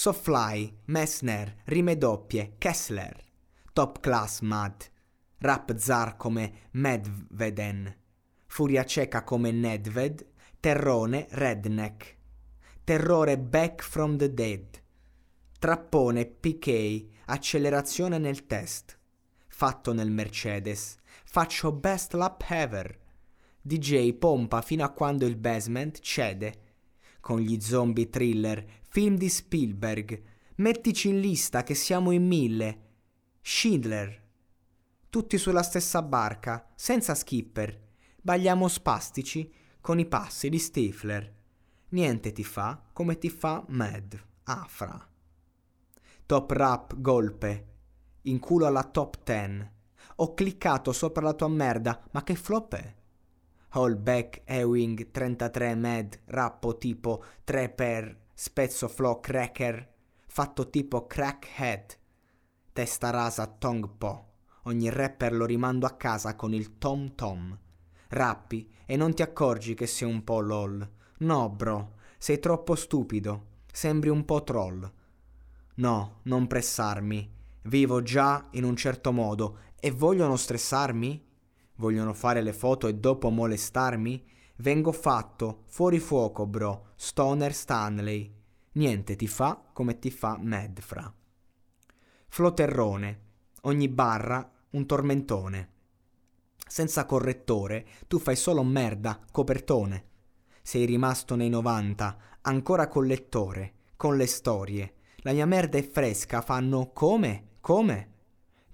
Sofly, Messner, rime doppie, Kessler. Top class Mad. Rap zar come Medveden. Furia cieca come Nedved. Terrone, Redneck. Terrore Back from the Dead. Trappone, PK, accelerazione nel test. Fatto nel Mercedes. Faccio best lap ever. DJ pompa fino a quando il basement cede. Con gli zombie thriller, film di Spielberg. Mettici in lista che siamo in mille. Schindler. Tutti sulla stessa barca, senza skipper. Bagliamo spastici con i passi di Stifler. Niente ti fa come ti fa Mad, Afra. Top rap golpe. In culo alla top ten. Ho cliccato sopra la tua merda, ma che flop è? Hallback, Ewing, 33 Med, rappo tipo 3 per, spezzo flow cracker, fatto tipo crackhead, testa rasa tongue po. Ogni rapper lo rimando a casa con il tom tom. Rappi e non ti accorgi che sei un po' lol. No, bro, sei troppo stupido. Sembri un po' troll. No, non pressarmi. Vivo già in un certo modo e vogliono stressarmi? Vogliono fare le foto e dopo molestarmi? Vengo fatto, fuori fuoco, bro, Stoner Stanley. Niente ti fa come ti fa Medfra. Floterrone. Ogni barra un tormentone. Senza correttore, tu fai solo merda, copertone. Sei rimasto nei 90, ancora col lettore, con le storie. La mia merda è fresca, fanno come? Come?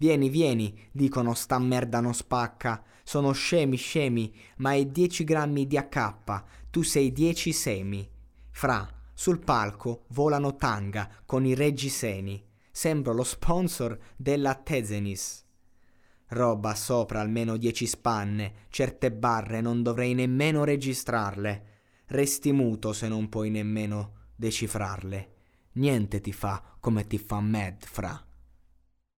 Vieni, vieni, dicono sta merda non spacca. Sono scemi, scemi, ma è 10 grammi di AK, tu sei 10 semi. Fra, sul palco volano tanga con i reggiseni. Sembro lo sponsor della Tezenis. Roba sopra almeno 10 spanne, certe barre non dovrei nemmeno registrarle. Resti muto se non puoi nemmeno decifrarle. Niente ti fa come ti fa Mad, fra.